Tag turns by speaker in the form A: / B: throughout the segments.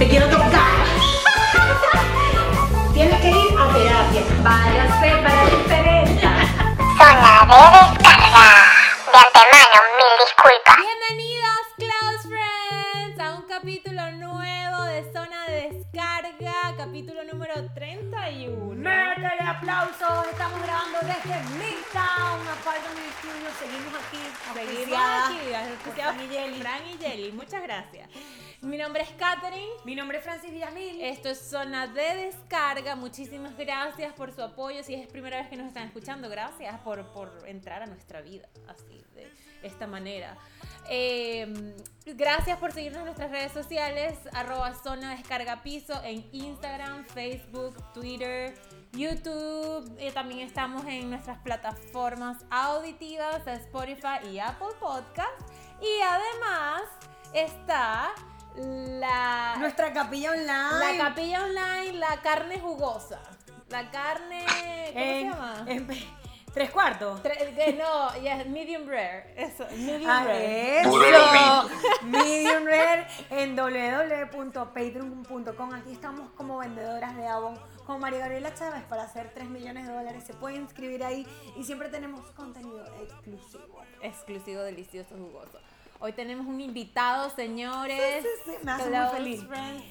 A: Te quiero tocar. Tienes que ir a terapia.
B: Váyase para diferencia.
C: Zona de descarga. De antemano, mil disculpas.
B: Bienvenidos, Close Friends, a un capítulo nuevo capítulo número 31.
A: Métele aplausos. Estamos grabando desde Midtown, mi estudio. Seguimos aquí.
B: Seguimos aquí,
A: Fran y Jelly.
B: Fran y Jelly, muchas gracias. Mi nombre es Katherine.
A: Mi nombre es Francis Villamil.
B: Esto es Zona de Descarga. Muchísimas gracias por su apoyo. Si es primera vez que nos están escuchando, gracias por, por entrar a nuestra vida así, de esta manera. Eh, gracias por seguirnos en nuestras redes sociales, arroba Zona Descarga Piso en Instagram, Facebook, Twitter, YouTube. Eh, también estamos en nuestras plataformas auditivas, Spotify y Apple Podcast. Y además está la...
A: Nuestra capilla online.
B: La capilla online, la carne jugosa. La carne. ¿Cómo se llama?
A: en- tres cuartos.
B: Tre- que no, ya, medium rare. Eso, medium
A: Ah,
B: rare.
A: eso. Medium Rare en www.patreon.com. Aquí estamos como vendedoras de Avon con María Gabriela Chávez para hacer 3 millones de dólares. Se pueden inscribir ahí y siempre tenemos contenido exclusivo.
B: Exclusivo, delicioso, jugoso. Hoy tenemos un invitado, señores.
A: Sí, sí, sí, me hace muy
B: Close
A: feliz.
B: friends.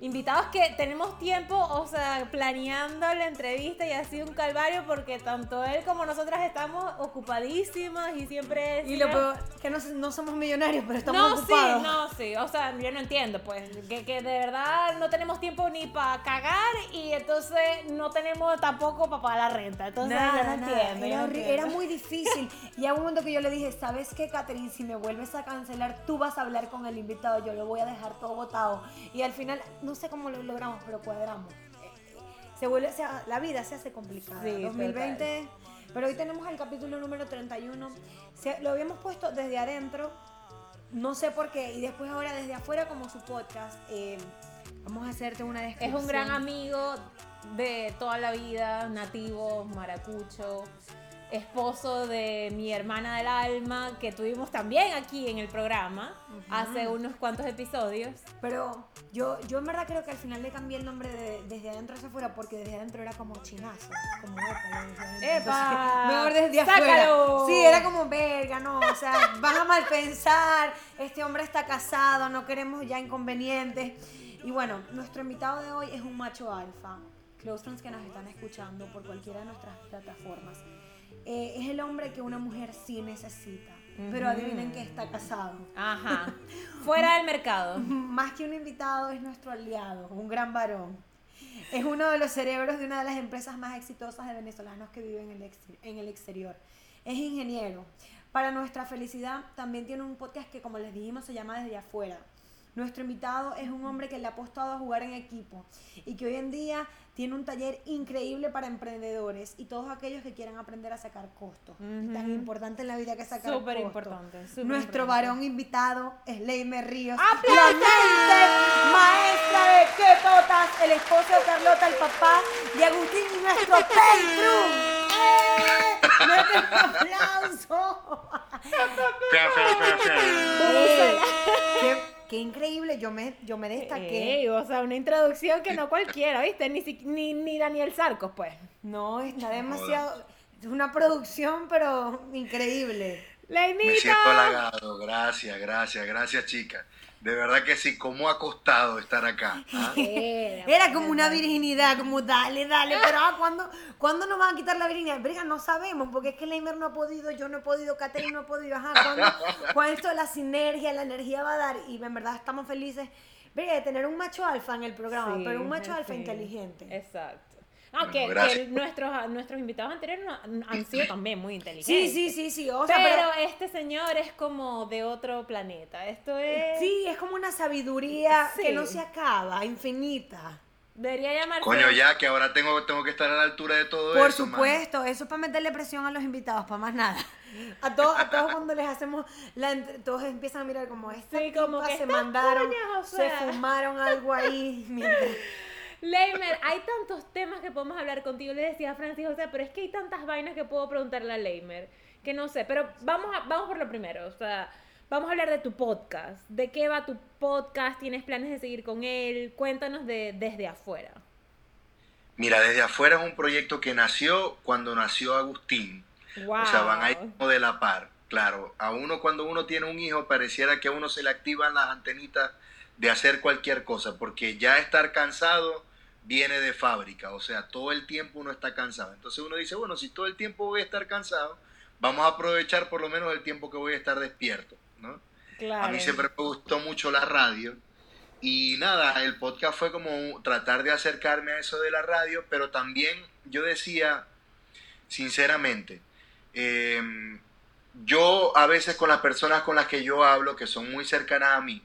B: Invitados que tenemos tiempo, o sea, planeando la entrevista y ha sido un calvario porque tanto él como nosotras estamos ocupadísimas y siempre es.
A: Y lo peor, que no, no somos millonarios, pero estamos
B: no,
A: ocupados.
B: sí, no, sí. O sea, yo no entiendo, pues. Que, que de verdad no tenemos tiempo ni para cagar y entonces no tenemos tampoco para pagar la renta. Entonces, yo no
A: Nada, nada.
B: entiendo.
A: Era,
B: no entiendo.
A: era muy difícil. Y a un momento que yo le dije, ¿sabes qué, Catherine? Si me vuelves a cancelar, tú vas a hablar con el invitado, yo lo voy a dejar todo botado. Y al final, no sé cómo lo logramos, pero cuadramos. Eh, Se vuelve, la vida se hace complicada.
B: Sí,
A: 2020. Pero hoy tenemos el capítulo número 31. Se- lo habíamos puesto desde adentro, no sé por qué. Y después ahora desde afuera como su podcast. eh, vamos a hacerte una
B: Es
A: descripción.
B: un gran amigo de toda la vida, nativo, maracucho, esposo de mi hermana del alma, que tuvimos también aquí en el programa hace unos cuantos episodios.
A: Pero yo, yo en verdad creo que al final le cambié el nombre de desde adentro hacia afuera porque desde adentro era como chinazo. Como desde.
B: ¡Epa!
A: Entonces, mejor desde
B: ¡Sácalo!
A: afuera. Sí, era como verga, no. O sea, van a mal pensar. Este hombre está casado, no queremos ya inconvenientes. Y bueno, nuestro invitado de hoy es un macho alfa. Close friends que nos están escuchando por cualquiera de nuestras plataformas. Eh, es el hombre que una mujer sí necesita. Pero adivinen que está casado.
B: Ajá. Fuera del mercado.
A: Más que un invitado, es nuestro aliado, un gran varón. Es uno de los cerebros de una de las empresas más exitosas de venezolanos que viven en el, en el exterior. Es ingeniero. Para nuestra felicidad, también tiene un podcast que, como les dijimos, se llama Desde Afuera. Nuestro invitado es un hombre que le ha apostado a jugar en equipo y que hoy en día tiene un taller increíble para emprendedores y todos aquellos que quieran aprender a sacar costos. Tan importante en la vida que sacar
B: Súper
A: costos.
B: importante, súper
A: Nuestro
B: importante.
A: varón invitado es Leimer Ríos.
B: ¡Aplausos!
A: Maestra de qué el esposo de Carlota, el papá de Agustín y nuestro. ¡Eh! ¡Mete un aplauso! Qué, qué increíble, yo me, yo me destaqué.
B: Ey, o sea, una introducción que no cualquiera, ¿viste? Ni, si- ni, ni Daniel Sarcos, pues.
A: No, está demasiado. Es una producción, pero increíble.
B: La
D: Me siento halagado. Gracias, gracias, gracias, chicas. De verdad que sí, cómo ha costado estar acá. ¿ah?
A: Era como una virginidad, como dale, dale, pero ah, ¿cuándo, ¿cuándo nos van a quitar la virginidad? Briga, no sabemos, porque es que Leimer no ha podido, yo no he podido, Catherine no ha podido, ajá, ¿cuándo, cuándo esto la sinergia, la energía va a dar? Y en verdad estamos felices, Briga, de tener un macho alfa en el programa,
B: Sí,
A: pero un macho alfa inteligente.
B: Exacto. No, que,
D: gracias.
B: que nuestros, nuestros invitados anteriores no- han sido también muy
A: Sí,
B: inteligentes.
A: sí, sí, sí, o sea,
B: pero,
A: pero...
B: este señor es como de otro planeta. Esto es.
A: Sí, es como una sabiduría
B: Sí.
A: que no se acaba, infinita.
B: Debería llamarse.
D: Coño, ya que ahora tengo, tengo que estar a la altura de todo
A: Por
D: eso. mano.
A: supuesto, eso es para meterle presión a los invitados, para más nada. A todos, a todos cuando les hacemos, la, todos empiezan a mirar como esta
B: Sí, como que
A: se mandaron,
B: coñas, o
A: se fumaron algo ahí. mientras-
B: Leimer, hay tantos temas que podemos hablar contigo. Le decía a Francis, sea, pero es que hay tantas vainas que puedo preguntarle a Leimer que no sé. Pero vamos, a- vamos por lo primero. O sea, vamos a hablar de tu podcast. ¿De qué va tu podcast? ¿Tienes planes de seguir con él? Cuéntanos de, desde afuera.
D: Mira, desde afuera es un proyecto que nació cuando nació Agustín.
B: Wow.
D: O sea, van ahí como de la par. Claro, a uno cuando uno tiene un hijo pareciera que a uno se le activan las antenitas de hacer cualquier cosa, porque ya estar cansado viene de fábrica, o sea, todo el tiempo uno está cansado. Entonces uno dice, bueno, si todo el tiempo voy a estar cansado, vamos a aprovechar por lo menos el tiempo que voy a estar despierto, ¿no?
B: Claro.
D: A mí siempre me gustó mucho la radio y nada, el podcast fue como tratar de acercarme a eso de la radio, pero también yo decía, sinceramente, eh, yo a veces con las personas con las que yo hablo, que son muy cercanas a mí,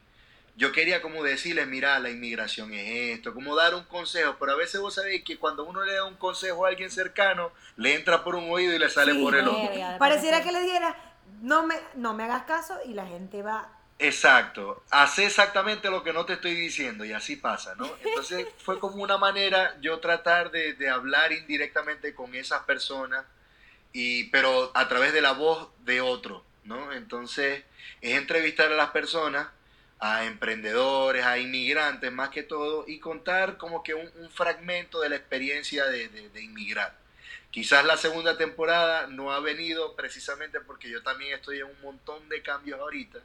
D: yo quería como decirles, mira, la inmigración es esto, como dar un consejo, pero a veces vos sabéis que cuando uno le da un consejo a alguien cercano, le entra por un oído y le sale
A: Sí,
D: por el otro.
A: Pareciera que le dijera, no me, no me hagas caso y la gente va.
D: Exacto, hace exactamente lo que no te estoy diciendo y así pasa, ¿no? Entonces fue como una manera yo tratar de, de hablar indirectamente con esas personas, y, pero a través de la voz de otro, ¿no? Entonces es entrevistar a las personas, a emprendedores, a inmigrantes más que todo, y contar como que un, un fragmento de la experiencia de, de- de inmigrar. Quizás la segunda temporada no ha venido precisamente porque yo también estoy en un montón de cambios ahorita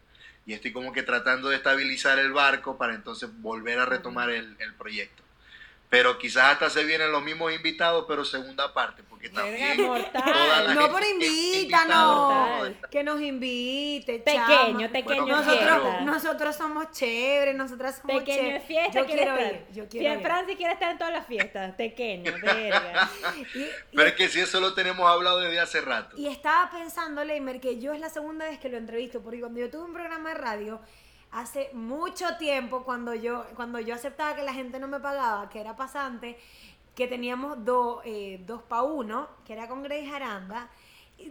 D: y estoy como que tratando de estabilizar el barco para entonces volver a retomar el, el proyecto. Pero quizás hasta se vienen los mismos invitados, pero segunda parte, porque también
B: mortal.
D: toda la
A: No,
D: está
A: invítanos.
B: invitada.
A: Que nos invite.
B: Pequeño,
A: chama.
B: pequeño
A: Nosotros,
B: fiesta.
A: nosotros somos chéveres, nosotras somos
B: Pequeño
A: chéveres.
B: fiesta,
A: Yo
B: quiere
A: quiero
B: estar.
A: ir, yo quiero ir.
B: Francis quiere estar en todas las fiestas. Pequeño, verga.
D: Pero es que si eso lo tenemos hablado desde hace rato.
A: y estaba pensando, Leimer, que yo es la segunda vez que lo entrevisto, porque cuando yo tuve un programa de radio, hace mucho tiempo, cuando yo, cuando yo aceptaba que la gente no me pagaba, que era pasante, que teníamos do- eh, dos pa' uno, que era con Grace Aranda,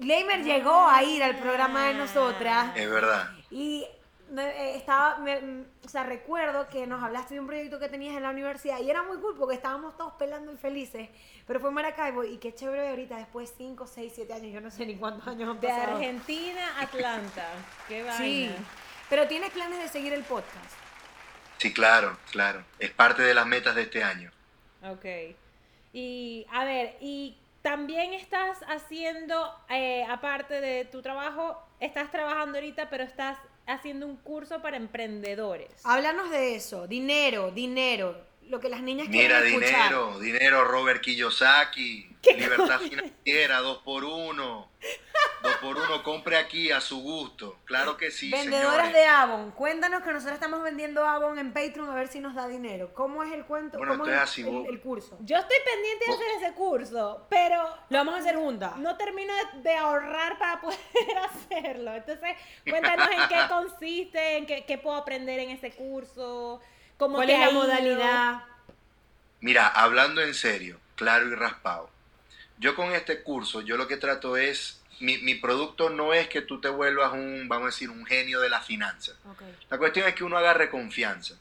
A: Leimer llegó a ir al programa de nosotras.
D: Es verdad.
A: Y eh, estaba, me- o sea, recuerdo que nos hablaste de un proyecto que tenías en la universidad y era muy cool porque estábamos todos pelando y felices, pero fue en Maracaibo y qué chévere ahorita, después de 5, 6, 7 años, yo no sé ni cuántos años han
B: De
A: pasado.
B: Argentina a Atlanta. Qué vaina.
A: Sí, pero tienes planes de seguir el podcast.
D: Sí, claro, claro. Es parte de las metas de este año.
B: Ok. Y a ver, y también estás haciendo, eh, aparte de tu trabajo, estás trabajando ahorita, pero estás haciendo un curso para emprendedores.
A: Háblanos de eso, dinero, dinero, lo que las niñas
D: Mira,
A: quieren escuchar.
D: dinero, dinero, Robert Kiyosaki, libertad financiera, dos por uno. Dos por uno, compre aquí a su gusto. Claro que sí,
A: Vendedoras
D: señores.
A: de Avon, cuéntanos que nosotros estamos vendiendo Avon en Patreon a ver si nos da dinero. ¿Cómo es el cuento?
D: Bueno,
A: ¿Cómo es
D: así
A: el,
D: vos-
A: el curso?
B: Yo estoy pendiente de hacer ese curso, pero
A: Lo vamos a hacer juntas.
B: no termino de, de ahorrar para poder hacerlo. Entonces, cuéntanos en qué consiste, en qué, qué puedo aprender en ese curso, cómo
A: ¿Cuál
B: te
A: es
B: ha
A: la
B: ido.
A: modalidad?
D: Mira, hablando en serio, claro y raspado. Yo con este curso, yo lo que trato es, mi, mi producto no es que tú te vuelvas un, vamos a decir, un genio de la finanza. La cuestión es que uno agarre confianza.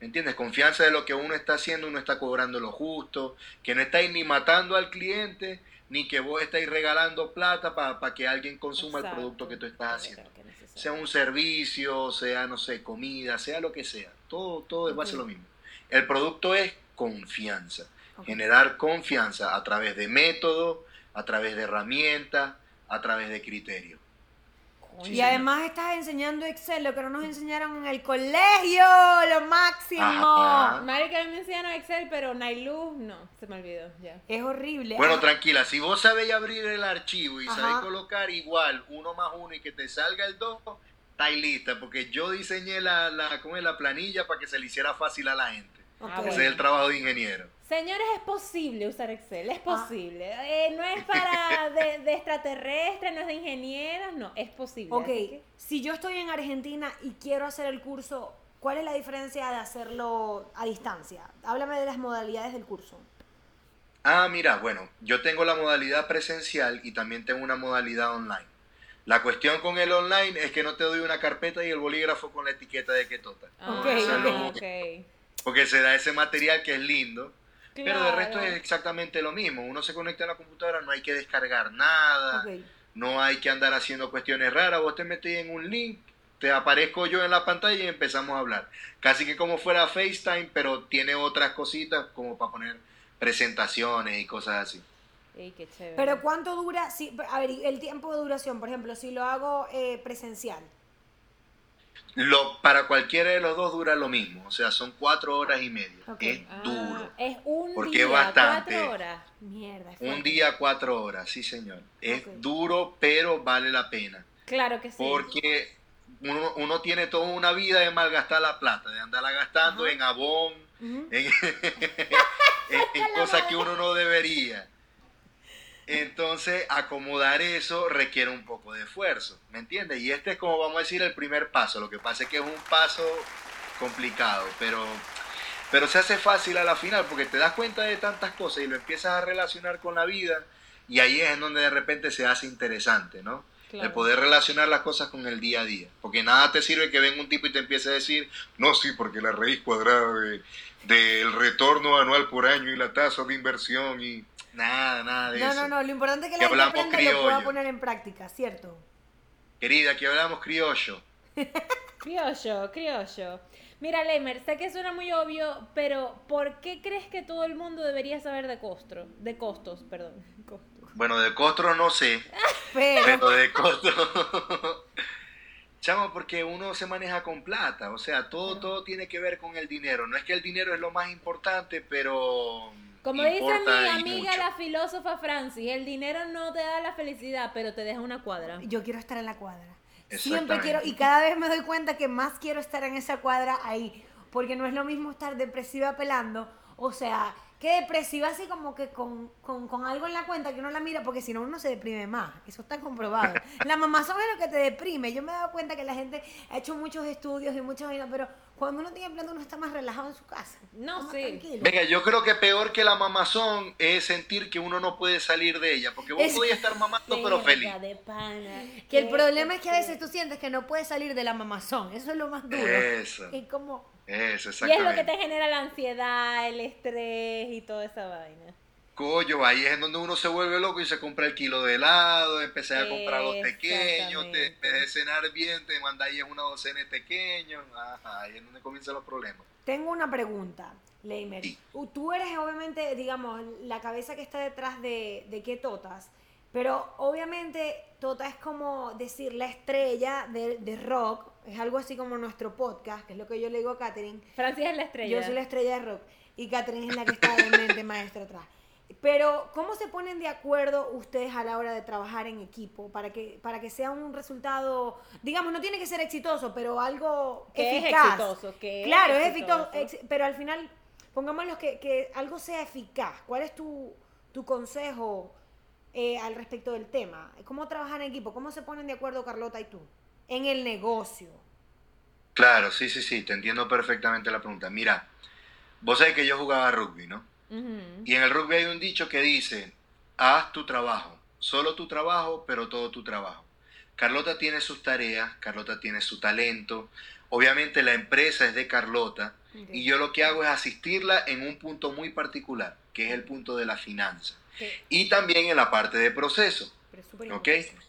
D: ¿Me entiendes? Confianza de lo que uno está haciendo, uno está cobrando lo justo, que no estáis ni matando al cliente, ni que vos estáis regalando plata para que alguien consuma el producto que tú estás haciendo. Sea un servicio, sea, no sé, comida, sea lo que sea. Todo, todo va a ser lo mismo. El producto es confianza. Generar confianza a través de método, a través de herramientas, a través de criterio.
A: Y además estás enseñando Excel, lo que no nos enseñaron en el colegio, lo máximo.
D: Ajá.
B: Marica, a mí me enseñaron Excel, pero Nailuz no, se me olvidó ya.
A: Es horrible.
D: Bueno,
A: Ah,
D: tranquila, si vos sabéis abrir el archivo y
A: Ajá.
D: sabéis colocar igual uno más uno y que te salga el 2, estáis lista, porque yo diseñé la, la, ¿cómo es? la planilla para que se le hiciera fácil a la gente. Ese es el trabajo de ingeniero.
B: Señores, es posible usar Excel,
A: Ah.
B: es posible. Eh, no es para de, de extraterrestres, no es de ingenieros, no, es posible.
A: Ok,
B: que-
A: si yo estoy en Argentina y quiero hacer el curso, ¿cuál es la diferencia de hacerlo a distancia? Háblame de las modalidades del curso.
D: Ah, mira, bueno, yo tengo la modalidad presencial y también tengo una modalidad online. La cuestión con el online es que no te doy una carpeta y el bolígrafo con la etiqueta de Ketota.
B: Ah,
A: Ok,
D: Eso es
A: ok.
D: lo-
B: ok.
D: Porque se da ese material que es lindo, pero de resto es exactamente lo mismo. Uno se conecta a la computadora, no hay que descargar nada. No hay que andar haciendo cuestiones raras. Vos te metés en un link, te aparezco yo en la pantalla y empezamos a hablar. Casi que como fuera FaceTime, pero tiene otras cositas como para poner presentaciones y cosas así.
B: Ey, qué chévere.
A: Pero ¿cuánto dura? Si, a ver, el tiempo de duración, por ejemplo, si lo hago eh, presencial.
D: Lo, para cualquiera de los dos dura lo mismo, o sea, son cuatro horas y media.
A: Ok.
D: Es
B: Ah,
D: duro.
B: Es un
D: Porque
B: día,
D: es bastante.
B: cuatro horas.
A: Mierda. es
D: Un día, cuatro horas, sí señor. Es duro, pero vale la pena.
B: Claro que sí.
D: Porque uno, uno tiene toda una vida de malgastar la plata, de andarla gastando
A: Ajá.
D: en abón,
A: Ujú.
D: en, en- en cosas que uno no debería. Entonces, acomodar eso requiere un poco de esfuerzo, ¿me entiendes? Y este es como vamos a decir el primer paso. Lo que pasa es que es un paso complicado, pero, pero se hace fácil a la final porque te das cuenta de tantas cosas y lo empiezas a relacionar con la vida y ahí es en donde de repente se hace interesante, ¿no?
B: Claro.
D: El poder relacionar las cosas con el día a día. Porque nada te sirve que venga un tipo y te empiece a decir, no, sí, porque la raíz cuadrada de- del retorno anual por año y la tasa de inversión y nada, nada de
A: No,
D: eso.
A: no, no. Lo importante es que
D: Que
A: la gente aprenda y lo pueda
D: criollo.
A: poner en práctica, ¿cierto?
D: Querida, aquí hablamos criollo.
B: Criollo, criollo. Mira, Lemer, sé que suena muy obvio, pero ¿por qué crees que todo el mundo debería saber de costro? De costos, perdón. Costos.
D: Bueno, de costro no sé,
A: Pero,
D: pero de costro... Chamo, porque uno se maneja con plata, o sea, todo, todo tiene que ver con el dinero. No es que el dinero es lo más importante, pero...
B: Como dice mi amiga
D: mucho.
B: la filósofa Francis, el dinero no te da la felicidad, pero te deja una cuadra.
A: yo quiero estar en la cuadra. Siempre quiero, y cada vez me doy cuenta que más quiero estar en esa cuadra ahí. Porque no es lo mismo estar depresiva pelando, o sea, que depresiva así como que con, con, con algo en la cuenta que uno la mira, porque si no uno se deprime más. Eso está comprobado. La mamazón es lo que te deprime. Yo me he dado cuenta que la gente ha hecho muchos estudios y muchas vainas, pero cuando uno tiene plata uno está más relajado en su casa.
B: No, sí.
A: tranquilo.
D: Venga, yo creo que peor que la mamazón es sentir que uno no puede salir de ella, porque vos
A: Es-
D: podías estar mamando pero feliz.
B: Verga de pana.
A: Que el problema es que a veces tú sientes que no puedes salir de la mamazón. Eso es lo más duro.
D: Eso,
A: Y como,
D: eso,
B: Y es lo que te genera la ansiedad, el estrés y toda esa vaina.
D: Coño, ahí es en donde uno se vuelve loco y se compra el kilo de helado, empecé a comprar los pequeños, te, te de cenar bien, te mandáis una docena de pequeños, ajá, ahí es donde comienzan los problemas.
A: tengo una pregunta, Leimer.
D: Sí.
A: Tú eres obviamente, digamos, la cabeza que está detrás de, de qué Totas, pero obviamente Tota es como decir la estrella de, de rock, es algo así como nuestro podcast, que es lo que yo le digo a Katherine.
B: Francis es la estrella.
A: Yo soy la estrella de rock y Catherine es la que está de mente maestra atrás. Pero, ¿cómo se ponen de acuerdo ustedes a la hora de trabajar en equipo para que, para que sea un resultado, digamos, no tiene que ser exitoso, pero algo
B: Que es exitoso, que
A: claro, es
B: exitoso.
A: exitoso, ex- pero al final, pongámoslo que, que algo sea eficaz. ¿Cuál es tu, tu consejo eh, al respecto del tema? ¿Cómo trabajar en equipo? ¿Cómo se ponen de acuerdo Carlota y tú en el negocio?
D: Claro, sí, sí, sí, te entiendo perfectamente la pregunta. Mira, vos sabés que yo jugaba rugby, ¿no? Y en el rugby hay un dicho que dice, haz tu trabajo, solo tu trabajo, pero todo tu trabajo. Carlota tiene sus tareas, Carlota tiene su talento, obviamente la empresa es de Carlota y yo lo que hago es asistirla en un punto muy particular, que es el punto de la finanza. Y también en la parte de proceso. Ok.
A: importante.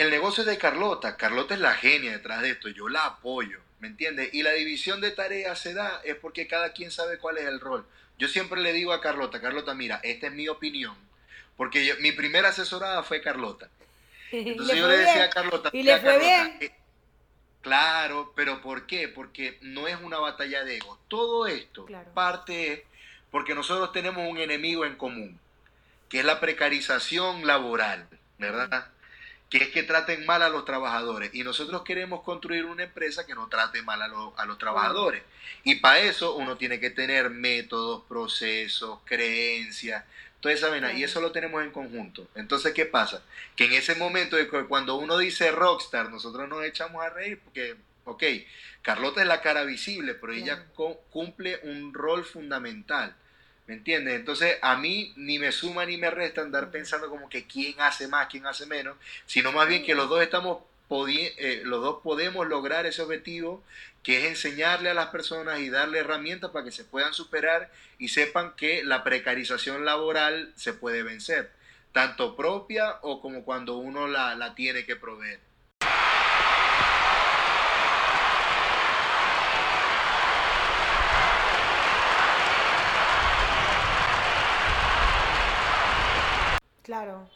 D: El negocio es de Carlota, Carlota es la genia detrás de esto, yo la apoyo, ¿me entiendes? Y la división de tareas se da es porque cada quien sabe cuál es el rol. Yo siempre le digo a Carlota, Carlota, mira, esta es mi opinión, porque yo- mi primera asesorada fue Carlota. Entonces
A: ¿Le
D: yo le decía
A: bien?
D: a Carlota,
A: ¿Y
D: "Mira,
A: le fue
D: Carlota,
A: bien?
D: eh, claro, pero ¿por qué? Porque no es una batalla de ego. Todo esto
A: Claro.
D: parte es porque nosotros tenemos un enemigo en común, que es la precarización laboral, ¿verdad? Que es que traten mal a los trabajadores. Y nosotros queremos construir una empresa que no trate mal a, los- a los trabajadores. Y para eso uno tiene que tener métodos, procesos, creencias, toda esa vaina. Y eso lo tenemos en conjunto. Entonces, ¿qué pasa? Que en ese momento, cuando uno dice rockstar, nosotros nos echamos a reír porque, ok, Carlota es la cara visible, pero ella cumple un rol fundamental. ¿Me entiendes? Entonces, a mí ni me suma ni me resta andar pensando como que quién hace más, quién hace menos, sino más bien que los dos estamos eh, los dos podemos lograr ese objetivo que es enseñarle a las personas y darle herramientas para que se puedan superar y sepan que la precarización laboral se puede vencer, tanto propia o como cuando uno la, la tiene que proveer.
A: Claro.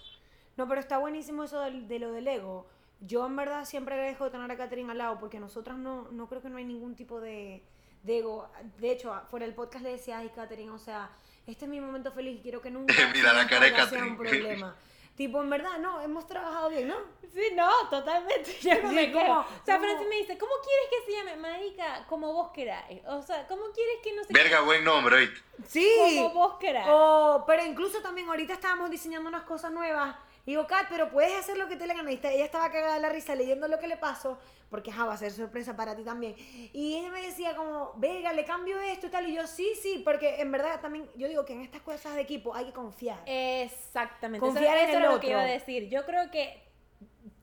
A: No, pero está buenísimo eso del- de, lo del ego. Yo en verdad siempre agradezco tener a Catherine al lado porque nosotras no, no creo que no hay ningún tipo de, de ego. De hecho, fuera del podcast le decía, ay Catherine, o sea, este es mi momento feliz y quiero que nunca
D: Mira la cara de
A: sea un problema. Tipo, en verdad, no, hemos trabajado bien, ¿no?
B: Sí, no, totalmente. Yo no
A: Sí,
B: me quejo. O sea. Francis me dice, ¿cómo quieres que se llame? Marica, como vos queráis. O sea, ¿cómo quieres que no se
D: Verga, buen nombre, ¿oíste?
A: Sí.
B: Como vos queráis.
A: O, pero incluso también ahorita estábamos diseñando unas cosas nuevas. Y digo, Kat, pero puedes hacer lo que te le gana. Y está- ella estaba cagada de la risa leyendo lo que le pasó, porque ajá, va a ser sorpresa para ti también. Y ella me decía como, venga, le cambio esto y tal. Y yo, sí, sí, porque en verdad también, yo digo que en estas cosas de equipo hay que confiar.
B: Exactamente.
A: Confiar
B: eso
A: en
B: eso
A: el
B: es lo que
A: otro.
B: iba a decir. Yo creo que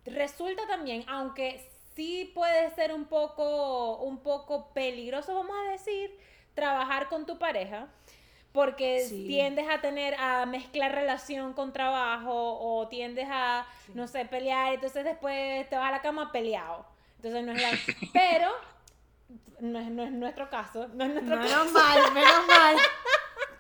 B: resulta también, aunque sí puede ser un poco, un poco peligroso, vamos a decir, trabajar con tu pareja. Porque
A: Sí.
B: tiendes a tener, a mezclar relación con trabajo o tiendes a, no sé, pelear, entonces después te vas a la cama peleado. Entonces no es la... Pero no es, no es nuestro caso, no es nuestro caso.
A: Menos mal, menos mal.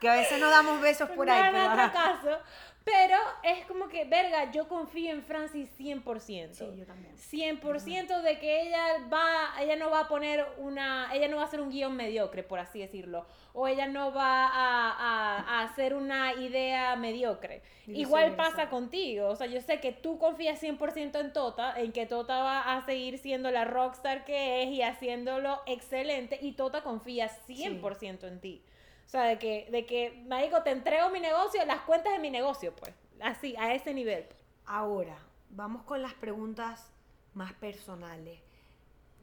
A: Que a veces no damos besos por ahí.
B: No
A: pero,
B: nuestro
A: ajá.
B: caso. Pero es como que, verga, yo confío en Francis 100%.
A: Sí, yo también.
B: 100% de que ella va, ella no va a poner una, ella no va a hacer un guion mediocre, por así decirlo. O ella no va a, a- a hacer una idea mediocre. Igual pasa contigo. O sea, yo sé que tú confías 100% en Tota, en que Tota va a seguir siendo la rockstar que es y haciéndolo excelente. Y Tota confía 100% en ti. O sea, de que, de que, marico, te entrego mi negocio, las cuentas de mi negocio, pues. Así, a ese nivel.
A: Ahora, vamos con las preguntas más personales.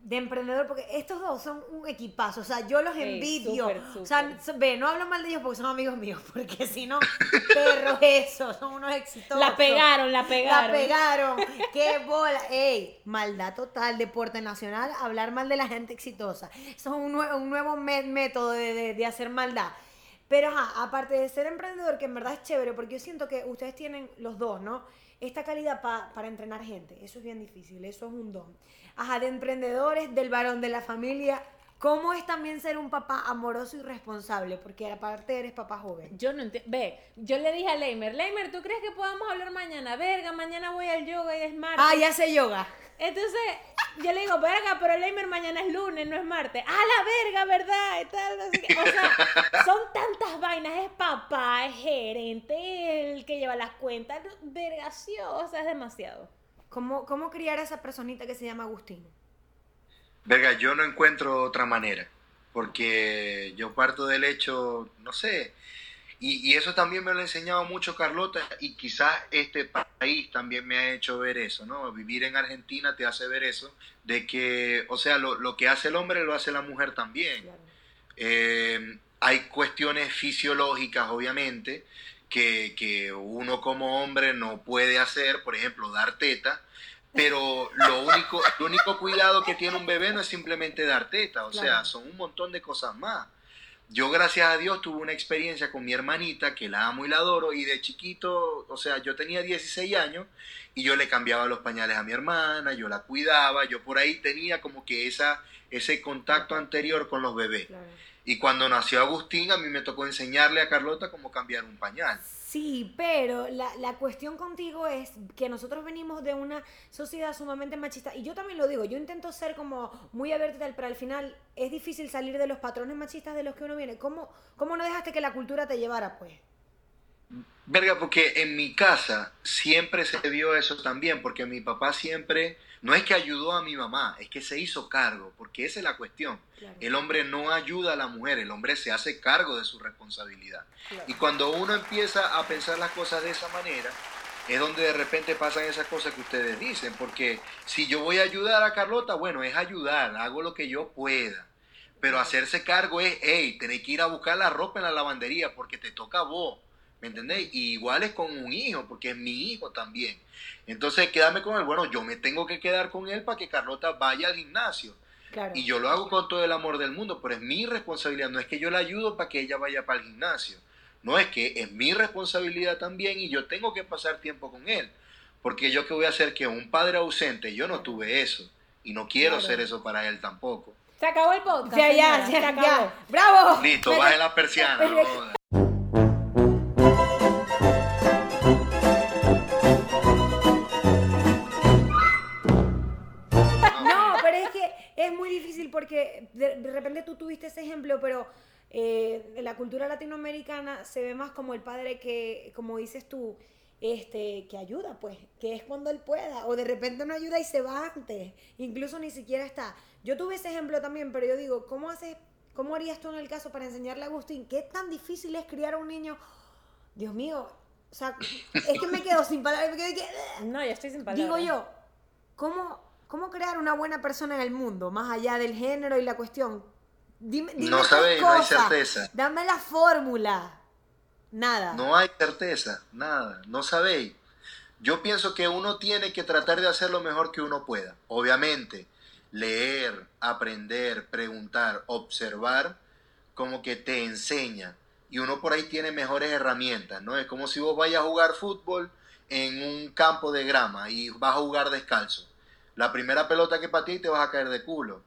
A: De emprendedor, porque estos dos son un equipazo, o sea, yo los envidio. O sea, ve, no hablo mal de ellos porque son amigos míos, porque si no, perros esos, son unos exitosos.
B: La pegaron, la pegaron.
A: La pegaron. Qué bola. Ey, maldad total, deporte nacional, hablar mal de la gente exitosa. Eso es un, nue- un nuevo método de, de- de hacer maldad. Pero ajá, aparte de ser emprendedor, que en verdad es chévere, porque yo siento que ustedes tienen los dos, ¿no? Esta calidad pa- para entrenar gente. Eso es bien difícil, eso es un don. Ajá, de emprendedores, del varón de la familia. ¿Cómo es también ser un papá amoroso y responsable? Porque aparte eres papá joven.
B: Yo no entiendo. Ve, yo le dije a Leimer, Leimer, ¿tú crees que podamos hablar mañana? Verga, mañana voy al yoga y es martes.
A: Ah, ya sé yoga.
B: Entonces, yo le digo, verga, pero Leimer mañana es lunes, no es martes. ¡Ah, la verga, verdad! Y tal, sé qué. O sea, son tantas vainas. Es papá, es gerente, el que lleva las cuentas. Verga, sí, o sea, es demasiado.
A: ¿Cómo, ¿Cómo criar a esa personita que se llama Agustín?
D: Verga, yo no encuentro otra manera, porque yo parto del hecho, no sé, y, y eso también me lo ha enseñado mucho Carlota, y quizás este país también me ha hecho ver eso, ¿no? Vivir en Argentina te hace ver eso, de que, o sea, lo, lo que hace el hombre lo hace la mujer también.
A: Claro.
D: Eh, hay cuestiones fisiológicas, obviamente, que, que uno como hombre no puede hacer, por ejemplo, dar teta, pero lo único, el único cuidado que tiene un bebé no es simplemente dar teta, o sea, son un montón de cosas más. Yo, gracias a Dios, tuve una experiencia con mi hermanita, que la amo y la adoro, y de chiquito, o sea, yo tenía 16 años y yo le cambiaba los pañales a mi hermana, yo la cuidaba, yo por ahí tenía como que esa, ese contacto anterior con los bebés.
A: Claro.
D: Y cuando nació Agustín, a mí me tocó enseñarle a Carlota cómo cambiar un pañal.
A: Sí, pero la, la cuestión contigo es que nosotros venimos de una sociedad sumamente machista. Y yo también lo digo, yo intento ser como muy abierta y tal, pero al final es difícil salir de los patrones machistas de los que uno viene. ¿Cómo, cómo no dejaste que la cultura te llevara, pues?
D: Verga, porque en mi casa siempre se vio eso también, porque mi papá siempre, no es que ayudó a mi mamá, es que se hizo cargo, porque esa es la cuestión.
A: Claro.
D: El hombre no ayuda a la mujer, el hombre se hace cargo de su responsabilidad. Y cuando uno empieza a pensar las cosas de esa manera, es donde de repente pasan esas cosas que ustedes dicen, porque si yo voy a ayudar a Carlota, bueno, es ayudar, hago lo que yo pueda. Pero hacerse cargo es, hey, tenés que ir a buscar la ropa en la lavandería porque te toca a vos, ¿me entendéis? Y igual es con un hijo, porque es mi hijo también. Entonces, quedarme con él, bueno, yo me tengo que quedar con él para que Carlota vaya al gimnasio.
A: Claro.
D: Y yo lo hago con todo el amor del mundo, pero es mi responsabilidad. No es que yo la ayudo para que ella vaya para el gimnasio. No es que es mi responsabilidad también y yo tengo que pasar tiempo con él. Porque yo que voy a hacer que un padre ausente, yo no tuve eso. Y no quiero
A: Claro.
D: ser eso para él tampoco.
B: Se acabó el podcast.
A: Ya, ya,
B: se acabó.
A: ya. ¡Bravo!
D: Listo, baje la persiana. no
A: ese ejemplo, pero eh, en la cultura latinoamericana se ve más como el padre que, como dices tú, este, que ayuda, pues, que es cuando él pueda, o de repente no ayuda y se va antes, incluso ni siquiera está. Yo tuve ese ejemplo también, pero yo digo, ¿cómo haces, cómo harías tú en el caso para enseñarle a Agustín qué tan difícil es criar a un niño? Dios mío, o sea, es que me quedo sin palabras, me quedo que-
B: No, ya estoy sin palabras.
A: Digo yo, ¿cómo, ¿cómo crear una buena persona en el mundo? Más allá del género y la cuestión. Dime, dime
D: No sabéis, no hay certeza.
A: Dame la fórmula. Nada.
D: No hay certeza, nada, no sabéis. Yo pienso que uno tiene que tratar de hacer lo mejor que uno pueda. Obviamente, leer, aprender, preguntar, observar, como que te enseña. Y uno por ahí tiene mejores herramientas, ¿no? Es como si vos vayas a jugar fútbol en un campo de grama y vas a jugar descalzo. La primera pelota que ti te vas a caer de culo.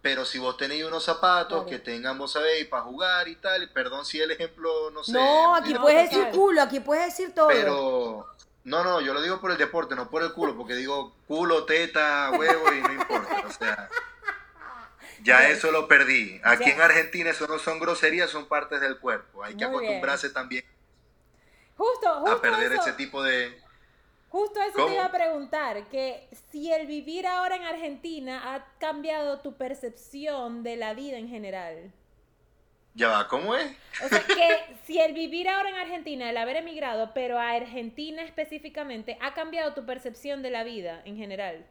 D: Pero si vos tenéis unos zapatos
A: Claro.
D: que tengan, vos sabéis, para jugar y tal, perdón si el ejemplo, no sé.
A: no, aquí
D: es-
A: puedes decir culo, aquí puedes decir todo.
D: pero no, no, yo lo digo por el deporte, no por el culo, porque digo culo, teta, huevo y no importa. O sea, ya eso lo perdí. Aquí
A: Ya.
D: en Argentina eso no son groserías, son partes del cuerpo. Hay que
B: Muy bien.
D: acostumbrarse también
B: Justo, justo
D: a perder
B: eso,
D: ese tipo de...
B: justo eso
D: ¿Cómo?
B: te iba a preguntar, que si el vivir ahora en Argentina ha cambiado tu percepción de la vida en general.
D: Ya va, ¿cómo es?
B: O sea, que si el vivir ahora en Argentina, el haber emigrado, pero a Argentina específicamente, ha cambiado tu percepción de la vida en general.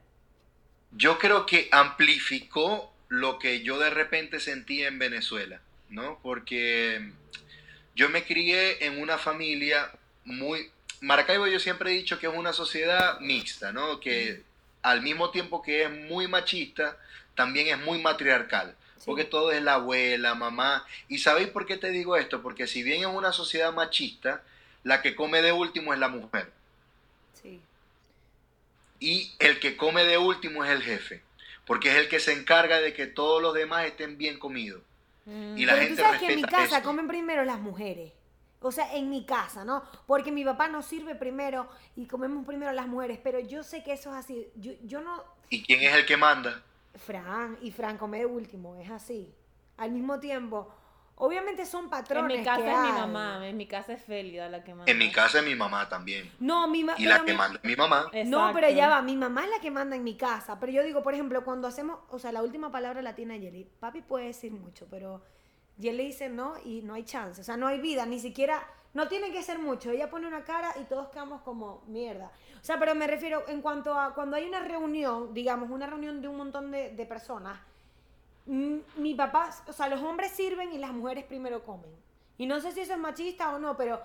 D: Yo creo que amplificó lo que yo de repente sentía en Venezuela, ¿no? Porque yo me crié en una familia muy... Maracaibo yo siempre he dicho que es una sociedad mixta, ¿no? Que al mismo tiempo que es muy machista, también es muy matriarcal.
A: Sí.
D: Porque todo es la abuela, mamá. ¿Y sabéis por qué te digo esto? Porque si bien es una sociedad machista, la que come de último es la mujer.
A: Sí.
D: y el que come de último es el jefe, porque es el que se encarga de que todos los demás estén bien comidos.
B: Mm.
D: Y la
A: Pero
D: gente
A: tú sabes que en mi casa
D: eso.
A: comen primero las mujeres. O sea, en mi casa, ¿no? Porque mi papá nos sirve primero y comemos primero las mujeres. Pero yo sé que eso es así. Yo, yo no.
D: ¿Y quién es el que manda?
A: Fran, y Fran come de último, es así. Al mismo tiempo, obviamente son
B: En
A: patrones.
B: mi casa
A: que
B: es mi mamá, en mi casa es Félida la que manda.
D: En mi casa es mi mamá también.
A: No, mi mamá.
D: Y la que manda es mi mamá.
A: No, pero ya va, mi mamá es la que manda en mi casa. Pero yo digo, por ejemplo, cuando hacemos, o sea, la última palabra la tiene Jelly. Papi puede decir mucho, pero Jelly dice no y no hay chance. O sea, no hay vida, ni siquiera, no tiene que ser mucho. Ella pone una cara y todos quedamos como mierda. O sea, pero me refiero en cuanto a cuando hay una reunión, digamos, una reunión de un montón de, de personas, mi papá, o sea, los hombres sirven y las mujeres primero comen. Y no sé si eso es machista o no, pero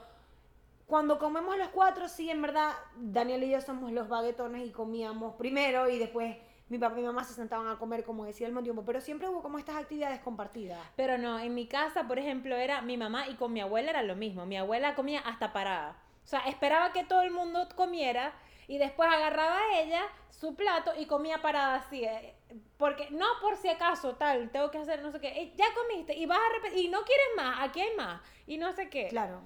A: cuando comemos los cuatro, sí, en verdad, Daniel y yo somos los baguetones y comíamos primero y después mi papá y mi mamá se sentaban a comer, como decía al mismo tiempo. Pero siempre hubo como estas actividades compartidas.
B: Pero no, en mi casa, por ejemplo, era mi mamá y con mi abuela era lo mismo. Mi abuela comía hasta parada. O sea, esperaba que todo el mundo comiera y después agarraba a ella su plato y comía parada así. eh, Porque, no por si acaso, tal, tengo que hacer no sé qué. eh, Ya comiste y vas a repetir, y no quieres más, aquí hay más, y no sé qué.
A: Claro,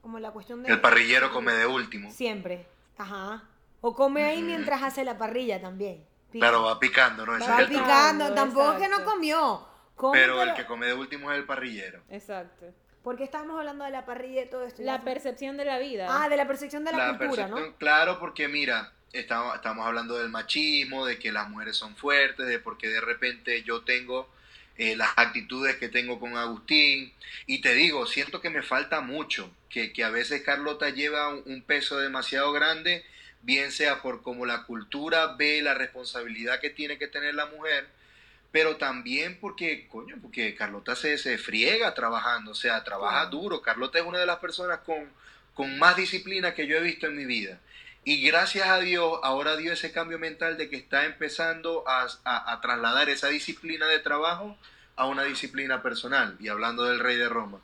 A: como la cuestión de...
D: El parrillero come de último.
A: Siempre, ajá. O come ahí mientras hace la parrilla también.
D: Claro, va picando, ¿no? Ese
A: Va
D: es el truco.
A: picando, tampoco es que no comió. Come,
D: Pero el que come de último es el parrillero.
B: Exacto.
A: ¿Por qué estábamos hablando de la parrilla y todo esto?
B: La percepción de la vida.
A: Ah, de la percepción de la,
D: La
A: cultura, ¿no?
D: Claro, porque mira, estamos, estamos hablando del machismo, de que las mujeres son fuertes, de por qué de repente yo tengo eh, las actitudes que tengo con Agustín. Y te digo, siento que me falta mucho, que, que a veces Carlota lleva un, un peso demasiado grande, bien sea por cómo la cultura ve la responsabilidad que tiene que tener la mujer, pero también porque, coño, porque Carlota se, se friega trabajando, o sea, trabaja duro. Carlota es una de las personas con, con más disciplina que yo he visto en mi vida. Y gracias a Dios, ahora dio ese cambio mental de que está empezando a, a- a trasladar esa disciplina de trabajo a una disciplina personal. Y hablando del rey de Roma.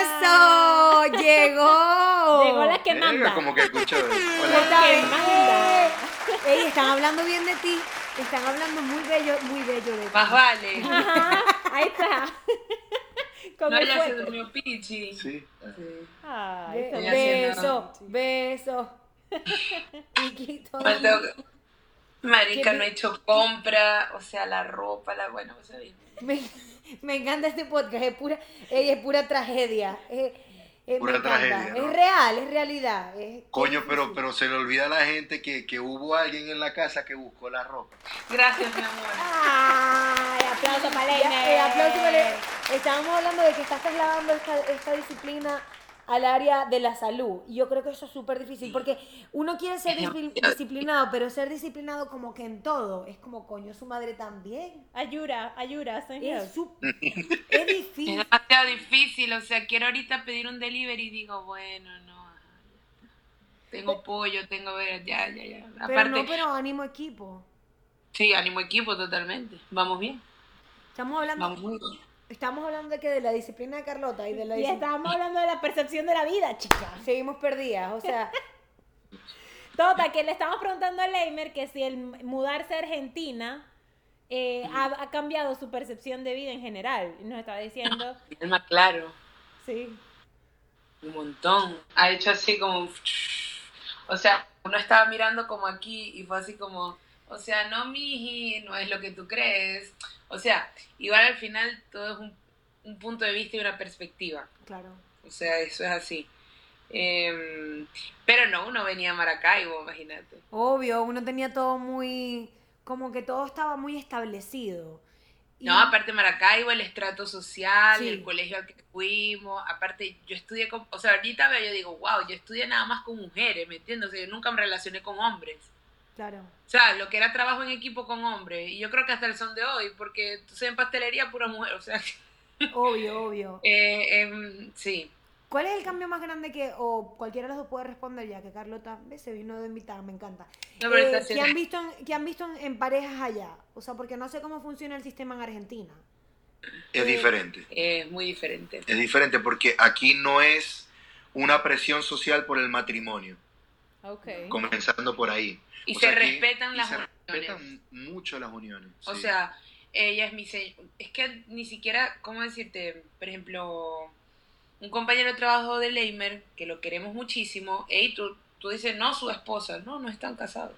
A: ¡Eso! ¡Llegó!
B: Llegó la que
D: Verga,
B: manda.
D: como que escuchó.
A: ¿Qué
D: Hola.
A: tal?
B: que manda.
A: Ey, están hablando bien de ti. Están hablando muy bello, muy bello de ti.
E: Más vale.
B: Ajá, ahí está. Como
E: No, ella se durmió pichi.
D: Sí.
E: Sí.
B: Ay,
A: beso, beso.
E: Que- Marica,
A: ¿Qué
E: no he hecho compra, o sea, la ropa, la bueno, o sea, bien.
A: Me, me encanta este podcast, es pura, ella es pura tragedia. Es, es-
D: Pura
A: me encanta.
D: tragedia, ¿no?
A: Es real, es realidad. es-
D: Coño,
A: es
D: pero, pero se le olvida a la gente que, que hubo alguien en la casa que buscó la ropa.
E: Gracias, mi amor.
A: ¡Ay!
B: Aplauso para
A: eh. Estábamos hablando de que estás trasladando esta, esta disciplina al área de la salud. Y yo creo que eso es súper difícil porque uno quiere ser discipli- disciplinado, pero ser disciplinado como que en todo. Es como, coño, su madre también.
B: Ayura, ayura, señor.
A: Es, es
E: Es
A: difícil.
E: demasiado difícil, o sea, quiero ahorita pedir un delivery y digo, bueno, no. Tengo pollo, tengo, ver- ya, ya, ya.
A: Pero
E: Aparte,
A: no, pero ánimo equipo.
E: sí, ánimo equipo totalmente. Vamos bien,
A: Estamos hablando,
E: vamos muy bien.
A: Estamos hablando de que de la disciplina de Carlota y de la
B: Y estábamos hablando de la percepción de la vida, chica.
A: Seguimos perdidas, o sea,
B: Tota, que le estamos preguntando a Leimer que si el mudarse a Argentina eh, ha, ha cambiado su percepción de vida en general. Y nos estaba diciendo,
E: El más claro,
B: sí.
E: un montón. Ha hecho así como, o sea, uno estaba mirando como aquí y fue así como, o sea, no, miji, no es lo que tú crees. O sea, igual al final todo es un, un punto de vista y una perspectiva.
A: claro.
E: O sea, eso es así. Em, pero no, uno venía a Maracaibo, imagínate.
A: Obvio, uno tenía todo muy, como que todo estaba muy establecido. Y-
E: No, aparte Maracaibo, el estrato social,
A: Sí.
E: el colegio al que fuimos, aparte yo estudié con, o sea, ahorita veo, yo digo, wow, yo estudié nada más con mujeres, ¿me entiendes? O sea, yo nunca me relacioné con hombres.
A: Claro.
E: O sea, lo que era trabajo en equipo con hombres, y yo creo que hasta el son de hoy, porque tú en pastelería pura mujer, o sea,
A: Obvio, obvio.
E: eh, em, sí.
A: ¿Cuál es el cambio más grande que, o cualquiera de los dos puede responder ya, que Carlota se vino de invitada, me encanta.
E: No,
A: Eh, ¿qué han visto, en, qué han visto en, en parejas allá? O sea, porque no sé cómo funciona el sistema en Argentina.
D: Es diferente.
E: Es muy diferente.
D: Es diferente porque aquí no es una presión social por el matrimonio,
B: Ok.
D: comenzando por ahí.
E: Y
D: O
E: se respetan
D: y
E: las
D: se
E: uniones.
D: respetan mucho las uniones.
E: O
D: sí.
E: sea, ella es mi se- Es que ni siquiera, ¿cómo decirte? Por ejemplo, un compañero de trabajo de Leimer, que lo queremos muchísimo, y tú, tú dices, no, su esposa. No, no están casados.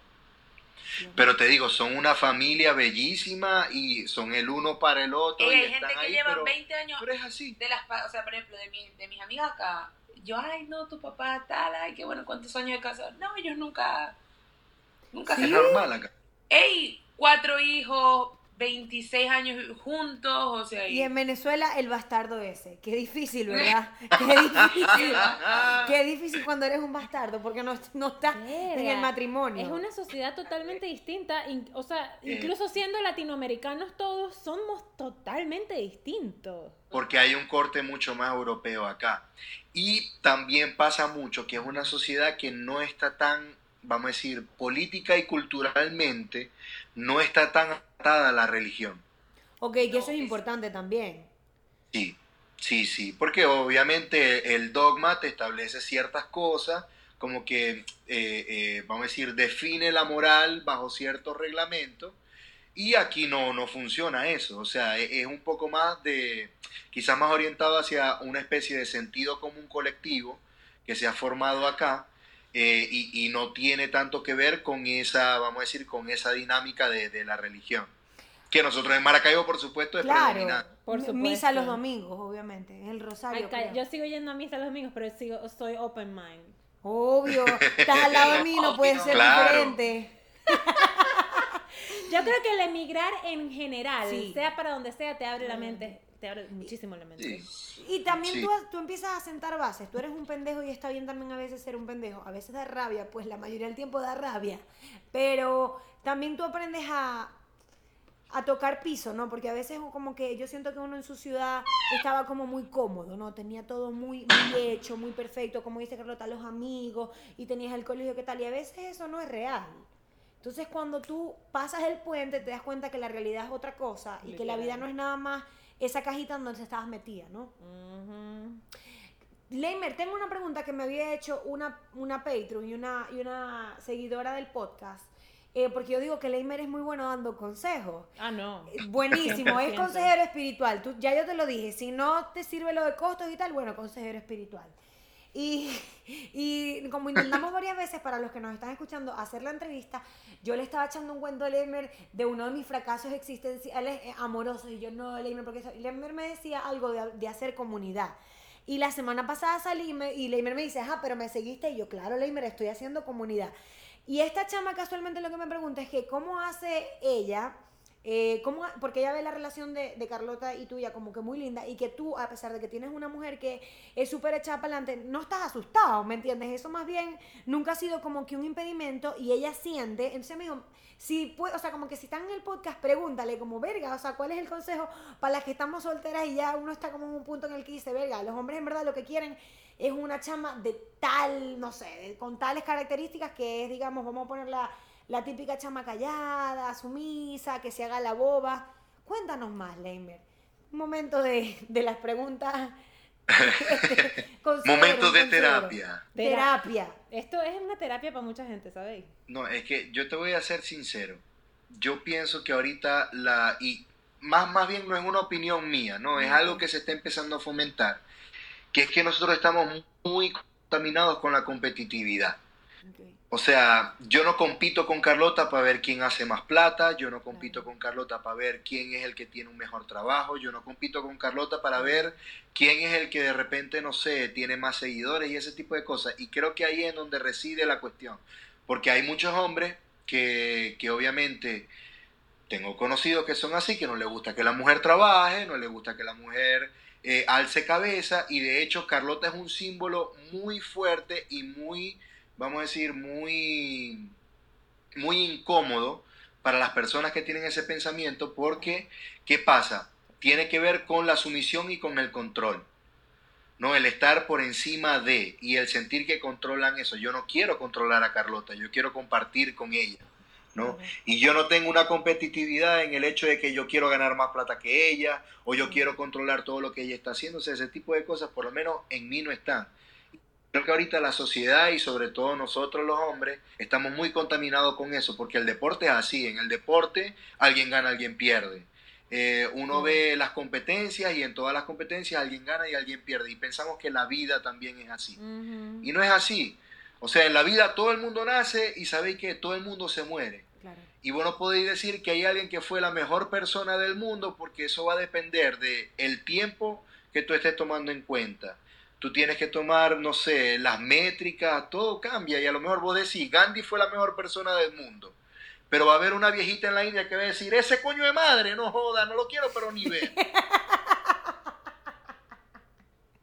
D: Pero te digo, son una familia bellísima y son el uno para el otro y
E: hay gente
D: están
E: que
D: ahí,
E: lleva
D: pero,
E: 20 años
D: pero es así.
E: de las, o sea, por ejemplo, de, mi- de mis amigas acá. Yo, ay, no, tu papá tal, ay, qué bueno, ¿cuántos años de casado? No, ellos nunca, nunca
D: Es
E: se
D: normal acá.
E: Ey, cuatro hijos, 26 años juntos, o sea,
A: Y en Venezuela, el bastardo ese. Qué difícil, ¿verdad? Qué difícil. Qué difícil cuando eres un bastardo, porque no, no estás en el matrimonio.
B: Es una sociedad totalmente distinta. in- o sea,
D: Eh.
B: incluso siendo latinoamericanos todos, somos totalmente distintos.
D: Porque hay un corte mucho más europeo acá. Y también pasa mucho que es una sociedad que no está tan, vamos a decir, política y culturalmente, no está tan atada a la religión.
A: Ok, que eso es
E: es-
A: importante también.
D: Sí, sí, sí, porque obviamente el dogma te establece ciertas cosas, como que, eh, eh, vamos a decir, define la moral bajo ciertos reglamentos, y aquí no, no funciona eso, o sea, e- es, un poco más de, quizás más orientado hacia una especie de sentido común colectivo que se ha formado acá, eh, y, y no tiene tanto que ver con esa, vamos a decir, con esa dinámica de, de la religión. Que nosotros en Maracaibo, por supuesto, es
A: Claro.
D: predominante.
B: Por supuesto.
A: Misa los domingos, obviamente. En el rosario.
B: Yo sigo yendo a misa los domingos, pero sigo, soy open mind.
A: Obvio. Estás al lado de mí, no puede ser
D: Claro.
A: diferente.
B: Yo creo que el emigrar en general,
A: Sí.
B: sea para donde sea, te abre la mente, te abre muchísimo la mente.
D: Sí.
A: Y también
D: Sí.
A: tú, tú empiezas a sentar bases. Tú eres un pendejo y está bien también a veces ser un pendejo. A veces da rabia, pues la mayoría del tiempo da rabia. Pero también tú aprendes a, a tocar piso, ¿no? Porque a veces como que yo siento que uno en su ciudad estaba como muy cómodo, ¿no? Tenía todo muy, muy hecho, muy perfecto, como dice Carlota, los amigos, y tenías el colegio, ¿qué tal? Y a veces eso no es real. Entonces cuando tú pasas el puente te das cuenta que la realidad es otra cosa y que la vida no es nada más esa cajita en donde estabas metida, ¿no? Leimer, tengo una pregunta que me había hecho una, una Patreon y una, y una seguidora del podcast. eh, porque yo digo que Leimer es muy bueno dando consejos.
B: Ah, no.
A: Eh, Buenísimo, es
B: 100%.
A: consejero espiritual. Tú, ya yo te lo dije, si no te sirve lo de costos y tal, bueno, consejero espiritual. Y, y como intentamos varias veces, para los que nos están escuchando, hacer la entrevista, yo le estaba echando un cuento a Lemer de uno de mis fracasos existenciales eh, amorosos. Y yo no, Lemer, porque Lemer me decía algo de, de hacer comunidad. Y la semana pasada salí y me- y Leimer me dice, ajá, pero me seguiste. Y yo, claro, Leimer, estoy haciendo comunidad. Y esta chama casualmente lo que me pregunta es que cómo hace ella, eh, porque ella ve la relación de, Carlota y tuya como que muy linda y que tú, a pesar de que tienes una mujer que es súper echada para adelante, no estás asustado, ¿me entiendes? Eso más bien nunca ha sido como que un impedimento y ella siente, entonces me dijo, si puede, o sea, como que si están en el podcast, pregúntale como, verga, o sea, ¿cuál es el consejo para las que estamos solteras y ya uno está como en un punto en el que dice, verga, los hombres en verdad lo que quieren es una chama de tal, no sé, con tales características que es, digamos, vamos a poner la, típica chama callada, sumisa, que se haga la boba. Cuéntanos más, Leimer. Momento de, de las preguntas. este,
D: Momentos de terapia.
A: Terapia.
B: Esto es una terapia para mucha gente, ¿sabéis?
D: No, es que yo te voy a ser sincero. Yo pienso que ahorita la... Y más, más bien no es una opinión mía, ¿no? Es algo que se está empezando a fomentar. Que es que nosotros estamos muy contaminados con la competitividad.
A: Ok.
D: O sea, yo no compito con Carlota para ver quién hace más plata, yo no compito con Carlota para ver quién es el que tiene un mejor trabajo, yo no compito con Carlota para ver quién es el que de repente, no sé, tiene más seguidores y ese tipo de cosas. Y creo que ahí es donde reside la cuestión. Porque hay muchos hombres que, que obviamente tengo conocidos que son así, que no les gusta que la mujer trabaje, no les gusta que la mujer eh, alce cabeza y de hecho Carlota es un símbolo muy fuerte y muy, vamos a decir, muy, muy incómodo para las personas que tienen ese pensamiento porque, ¿qué pasa? Tiene que ver con la sumisión y con el control. ¿no? El estar por encima de y el sentir que controlan eso. Yo no quiero controlar a Carlota, yo quiero compartir con ella, ¿no? Y yo no tengo una competitividad en el hecho de que yo quiero ganar más plata que ella o yo quiero controlar todo lo que ella está haciendo. O sea, ese tipo de cosas por lo menos en mí no están. Creo que ahorita la sociedad y sobre todo nosotros los hombres estamos muy contaminados con eso porque el deporte es así. En el deporte alguien gana, alguien pierde. Eh, uno ve las competencias y en todas las competencias alguien gana y alguien pierde. Y pensamos que la vida también es así. Y no es así. O sea, en la vida todo el mundo nace y sabéis que todo el mundo se muere.
A: Claro.
D: Y vos no podéis decir que hay alguien que fue la mejor persona del mundo porque eso va a depender de el tiempo que tú estés tomando en cuenta. Tú tienes que tomar, no sé, las métricas, todo cambia y a lo mejor vos decís, Gandhi fue la mejor persona del mundo. Pero va a haber una viejita en la India que va a decir, ese coño de madre, no joda, no lo quiero, pero ni ver.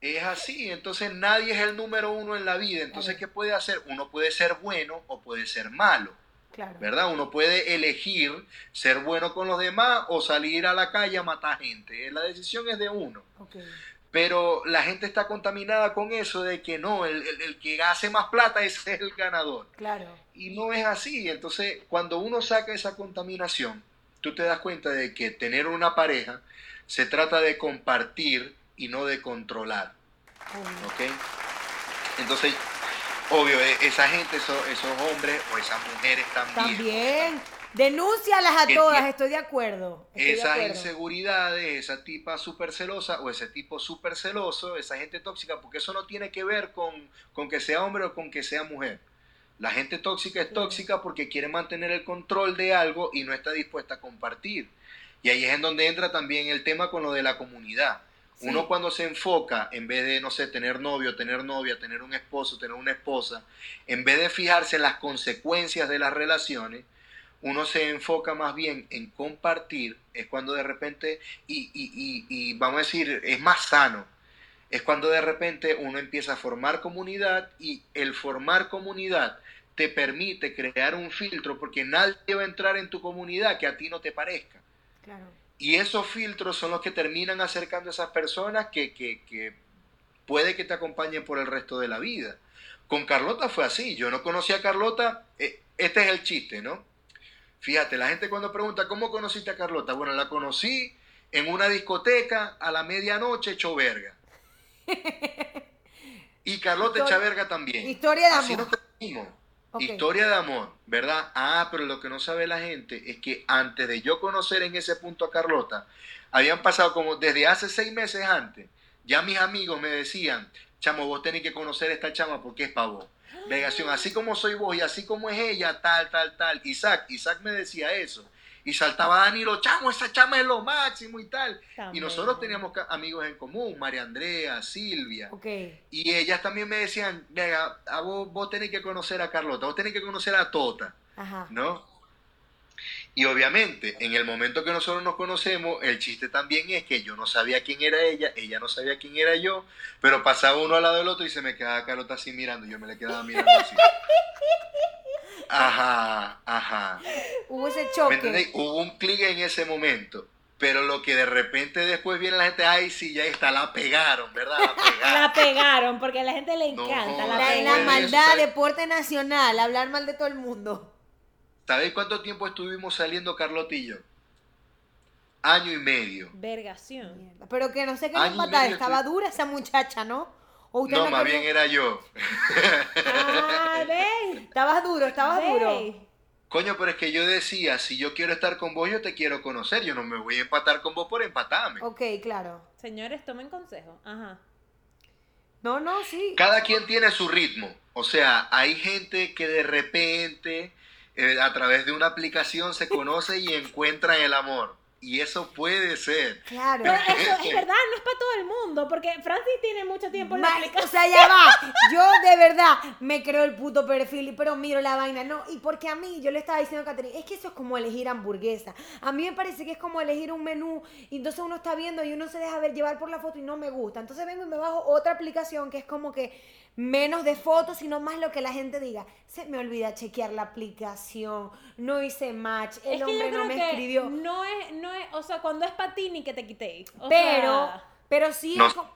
D: Es así, entonces nadie es el número uno en la vida. Entonces, ¿qué puede hacer? Uno puede ser bueno o puede ser malo.
A: Claro.
D: ¿verdad? Uno puede elegir ser bueno con los demás o salir a la calle a matar gente. La decisión es de uno. Pero la gente está contaminada con eso de que no, el, el- el que hace más plata ese es el ganador.
A: Claro.
D: Y no es así. Entonces, cuando uno saca esa contaminación, tú te das cuenta de que tener una pareja se trata de compartir y no de controlar. ¿ok? Entonces, obvio, e- esa gente, esos, esos hombres o esas mujeres también.
A: También. Denúncialas a todas, estoy de acuerdo. Estoy de
D: esas
A: acuerdo.
D: inseguridades, esa tipa súper celosa o ese tipo súper celoso, esa gente tóxica, porque eso no tiene que ver con, con que sea hombre o con que sea mujer. La gente tóxica es tóxica porque quiere mantener el control de algo y no está dispuesta a compartir. Y ahí es en donde entra también el tema con lo de la comunidad.
A: Sí.
D: Uno cuando se enfoca, en vez de, no sé, tener novio, tener novia, tener un esposo, tener una esposa, en vez de fijarse en las consecuencias de las relaciones, uno se enfoca más bien en compartir, es cuando de repente, y, y, y, y vamos a decir, es más sano, es cuando de repente uno empieza a formar comunidad y el formar comunidad te permite crear un filtro porque nadie va a entrar en tu comunidad que a ti no te parezca.
A: Claro.
D: Y esos filtros son los que terminan acercando a esas personas que, que, que puede que te acompañen por el resto de la vida. Con Carlota fue así. Yo no conocía a Carlota. eh, este es el chiste, ¿no? Fíjate, la gente cuando pregunta, ¿cómo conociste a Carlota? Bueno, la conocí en una discoteca a la medianoche hecho verga. Y Carlota echa verga también.
A: Historia de
D: Así
A: amor.
D: nos conocimos.
A: Ok.
D: Historia de amor, ¿verdad? Ah, pero lo que no sabe la gente es que antes de yo conocer en ese punto a Carlota, habían pasado como desde hace seis meses antes, ya mis amigos me decían, chamo, vos tenés que conocer a esta chama porque es para vos. Vegación, así como soy vos y así como es ella, tal, tal, tal. Isaac, Isaac me decía eso. Y saltaba Danilo, chamo, esa chama es lo máximo y tal. Y nosotros teníamos amigos en común, María Andrea, Silvia.
A: Ok.
D: Y ellas también me decían, Vega, a vos, vos tenés que conocer a Carlota, vos tenés que conocer a Tota.
A: Ajá.
D: ¿no? Y obviamente, en el momento que nosotros nos conocemos, el chiste también es que yo no sabía quién era ella, ella no sabía quién era yo, pero pasaba uno al lado del otro y se me quedaba Carlota así mirando, yo me le quedaba mirando así. Ajá, ajá.
A: Hubo ese
D: ¿Me
A: choque.
D: entendéis? Hubo un clic en ese momento, pero lo que de repente después viene la gente, ay, sí, ya está, la pegaron, ¿verdad? La pegaron.
B: La pegaron porque a la gente le
D: No
B: encanta. la
A: maldad, deporte nacional, hablar mal de todo el mundo.
D: ¿Sabéis cuánto tiempo estuvimos saliendo Carlota y yo? Año y medio.
B: Vergación.
A: Mierda. Pero que no sé qué nos
D: medio
A: estaba
D: estoy-
A: dura esa muchacha, ¿no? ¿O usted
D: No,
A: me
D: más bien era yo.
B: Ah, ve.
A: Estabas duro, estabas duro.
D: Coño, pero es que yo decía, si yo quiero estar con vos, yo te quiero conocer. Yo no me voy a empatar con vos por empatarme.
A: Ok, claro.
B: Señores, tomen consejo. Ajá.
A: No, no, sí.
D: Cada quien tiene su ritmo. O sea, hay gente que de repente, eh, a través de una aplicación, se conoce y encuentra el amor. Y eso puede ser.
A: Claro.
B: Pero eso es verdad, no es para todo el mundo, porque Francis tiene mucho tiempo en la aplicación.
A: o sea, ya va. Yo de verdad me creo el puto perfil, pero miro la vaina. No, y porque a mí, yo le estaba diciendo a Catherine, es que eso es como elegir hamburguesa. A mí me parece que es como elegir un menú y entonces uno está viendo y uno se deja ver llevar por la foto y no me gusta. Entonces vengo y me bajo otra aplicación que es como que menos de fotos, sino más lo que la gente diga. Se me olvida chequear la aplicación, no hice match, el
B: es que
A: hombre
B: yo creo
A: no me
B: que
A: escribió.
B: No es, no es, o sea, cuando es para ti ni que te quitéis. O
A: pero,
B: sea,
A: pero sí,
D: No.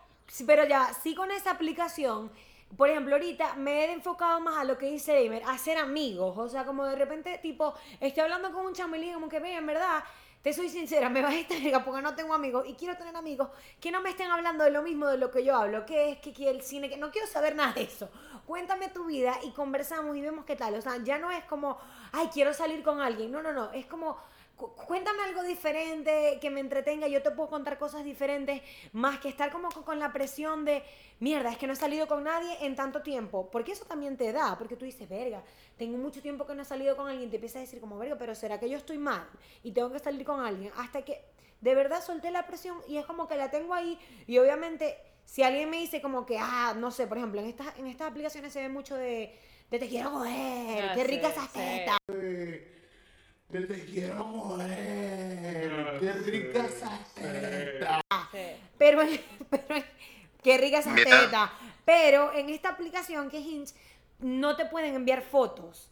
A: pero ya, sí con esa aplicación, por ejemplo, ahorita me he enfocado más a lo que dice Damer, a ser amigos, o sea, como de repente, tipo, estoy hablando con un chamo y le digo como que, ve, en verdad, te soy sincera, me vas a estar porque no tengo amigos y quiero tener amigos que no me estén hablando de lo mismo de lo que yo hablo, que es que, que el cine, que no quiero saber nada de eso. Cuéntame tu vida y conversamos y vemos qué tal. O sea, ya no es como, ay, quiero salir con alguien. No, no, no. Es como, cu- cuéntame algo diferente que me entretenga. Yo te puedo contar cosas diferentes, más que estar como con, la presión de, mierda, es que no he salido con nadie en tanto tiempo. Porque eso también te da, porque tú dices, verga, tengo mucho tiempo que no he salido con alguien. Te empiezas a decir, como, verga, pero ¿será que yo estoy mal? Y tengo que salir con alguien. Hasta que de verdad solté la presión y es como que la tengo ahí. Y obviamente, si alguien me dice como que, ah, no sé, por ejemplo, en estas, en estas aplicaciones se ve mucho de, de te quiero coger,
B: Ah,
A: qué rica
B: sí,
A: esas
B: sí.
A: tetas.
F: Que te quiero morir. Qué rica esa teta.
A: Pero, pero qué rica esa teta. Pero en esta aplicación que es Hinge, no te pueden enviar fotos.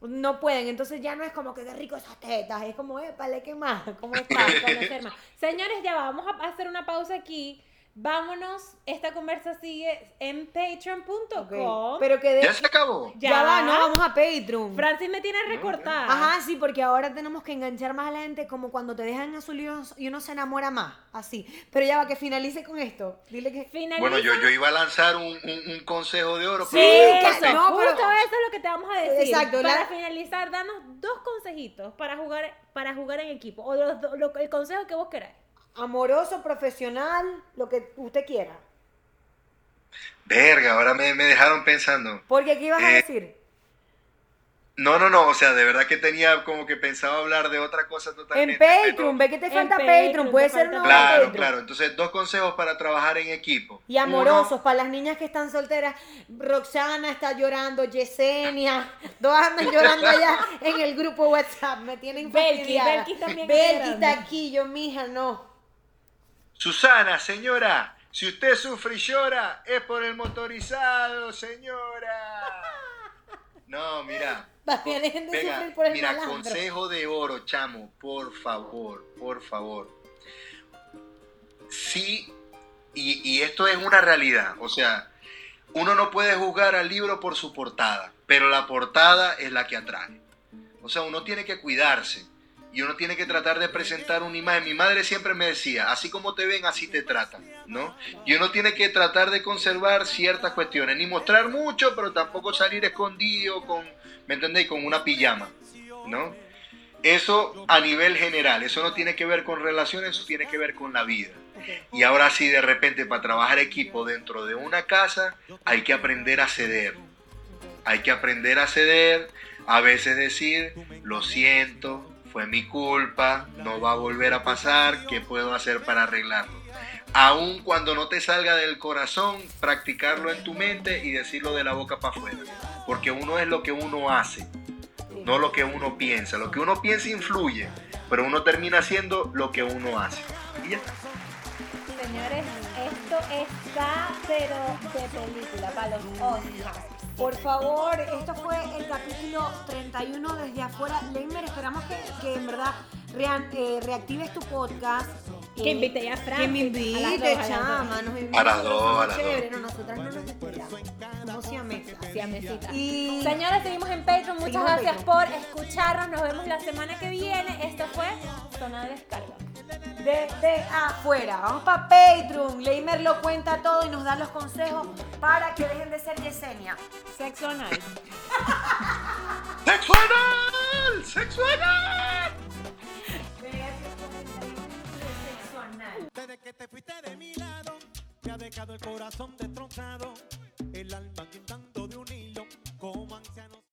A: No pueden, entonces ya no es como que qué rico esas tetas, es como, épale, ¿qué más? ¿Cómo estás?
B: conocer más. Señores, ya va, vamos a hacer una pausa aquí. Vámonos, esta conversa sigue en patreon.com.
A: Pero que de...
D: ¿Ya se acabó?
A: Ya, va, no, vamos a Patreon.
B: Francis me tiene recortada.
A: Ajá, sí, porque ahora tenemos que enganchar más a la gente como cuando te dejan azul y uno, y uno se enamora más, así. Pero ya va, que finalice con esto. Dile que...
B: Finaliza.
D: Bueno, yo, yo iba a lanzar un, un- un consejo de oro,
B: Sí,
D: pero
B: eso,
A: no, pero-
B: justo eso es lo que te vamos a decir.
A: Exacto,
B: Para
A: la-
B: finalizar, danos dos consejitos para jugar, para jugar en equipo. O los lo- el consejo que vos queráis.
A: Amoroso, profesional, lo que usted quiera.
D: Verga, ahora me, me dejaron pensando.
A: Porque ¿qué ibas a
D: Eh,
A: decir?
D: No, no, no, o sea, de verdad que tenía como que pensaba hablar de otra cosa
A: En
D: totalmente.
A: Patreon,
D: pero-
A: ve que te
B: En
A: falta
B: Patreon,
A: Patreon, puede ser una
D: Claro,
A: Patreon.
D: claro. Entonces, dos consejos para trabajar en equipo.
A: Y amorosos,
D: Uno,
A: para las niñas que están solteras. Roxana está llorando, Yesenia, todas andan llorando allá en el grupo WhatsApp, me tienen
B: Belki,
A: fastidiada.
B: Belki también
A: Belki
B: está
A: aquí, yo mija, no.
D: Susana, señora, si usted sufre y llora, es por el motorizado, señora. No, mira. Venga,
A: por el
D: mira,
A: malandro.
D: consejo de oro, chamo, por favor, por favor. Sí, y, y esto es una realidad, o sea, uno no puede juzgar al libro por su portada, pero la portada es la que atrae. O sea, uno tiene que cuidarse y uno tiene que tratar de presentar una imagen. Mi madre siempre me decía, así como te ven, así te tratan, ¿no? Y uno tiene que tratar de conservar ciertas cuestiones, ni mostrar mucho, pero tampoco salir escondido con, ¿me entendéis? Con una pijama, ¿no? Eso a nivel general, eso no tiene que ver con relaciones, eso tiene que ver con la vida. Y ahora sí, de repente, para trabajar equipo dentro de una casa, hay que aprender a ceder. Hay que aprender a ceder, a veces decir, lo siento, fue mi culpa, no va a volver a pasar, ¿qué puedo hacer para arreglarlo? Aun cuando no te salga del corazón, practicarlo en tu mente y decirlo de la boca para afuera. Porque uno es lo que uno hace, no lo que uno piensa. Lo que uno piensa influye, pero uno termina haciendo lo que uno hace. Y ya.
B: Señores, esto está pero de película para los Oscars.
A: Por favor, esto fue el capítulo 31 desde afuera. Leimer, esperamos que, que en verdad rean- eh, reactives tu podcast.
B: Que
A: Eh,
B: invite ya a Fran.
A: Que me invite, chama. Nos invite.
D: A las dos, a las
A: Chévere, no, nosotras no nos esperamos. No
B: mesita.
A: Y
B: Señores, seguimos en Patreon. Muchas gracias por escucharnos. Nos vemos la semana que viene. Esto fue Zona de Descarga.
A: Desde afuera. Vamos para Patreon. Leimer lo cuenta todo y nos da los consejos para que dejen de ser Yesenia.
B: Sexo anal.
D: ¡Sexo anal! ¡Sexo anal!
G: Desde que te fuiste de mi lado, te ha dejado el corazón destrozado, el alma hilo.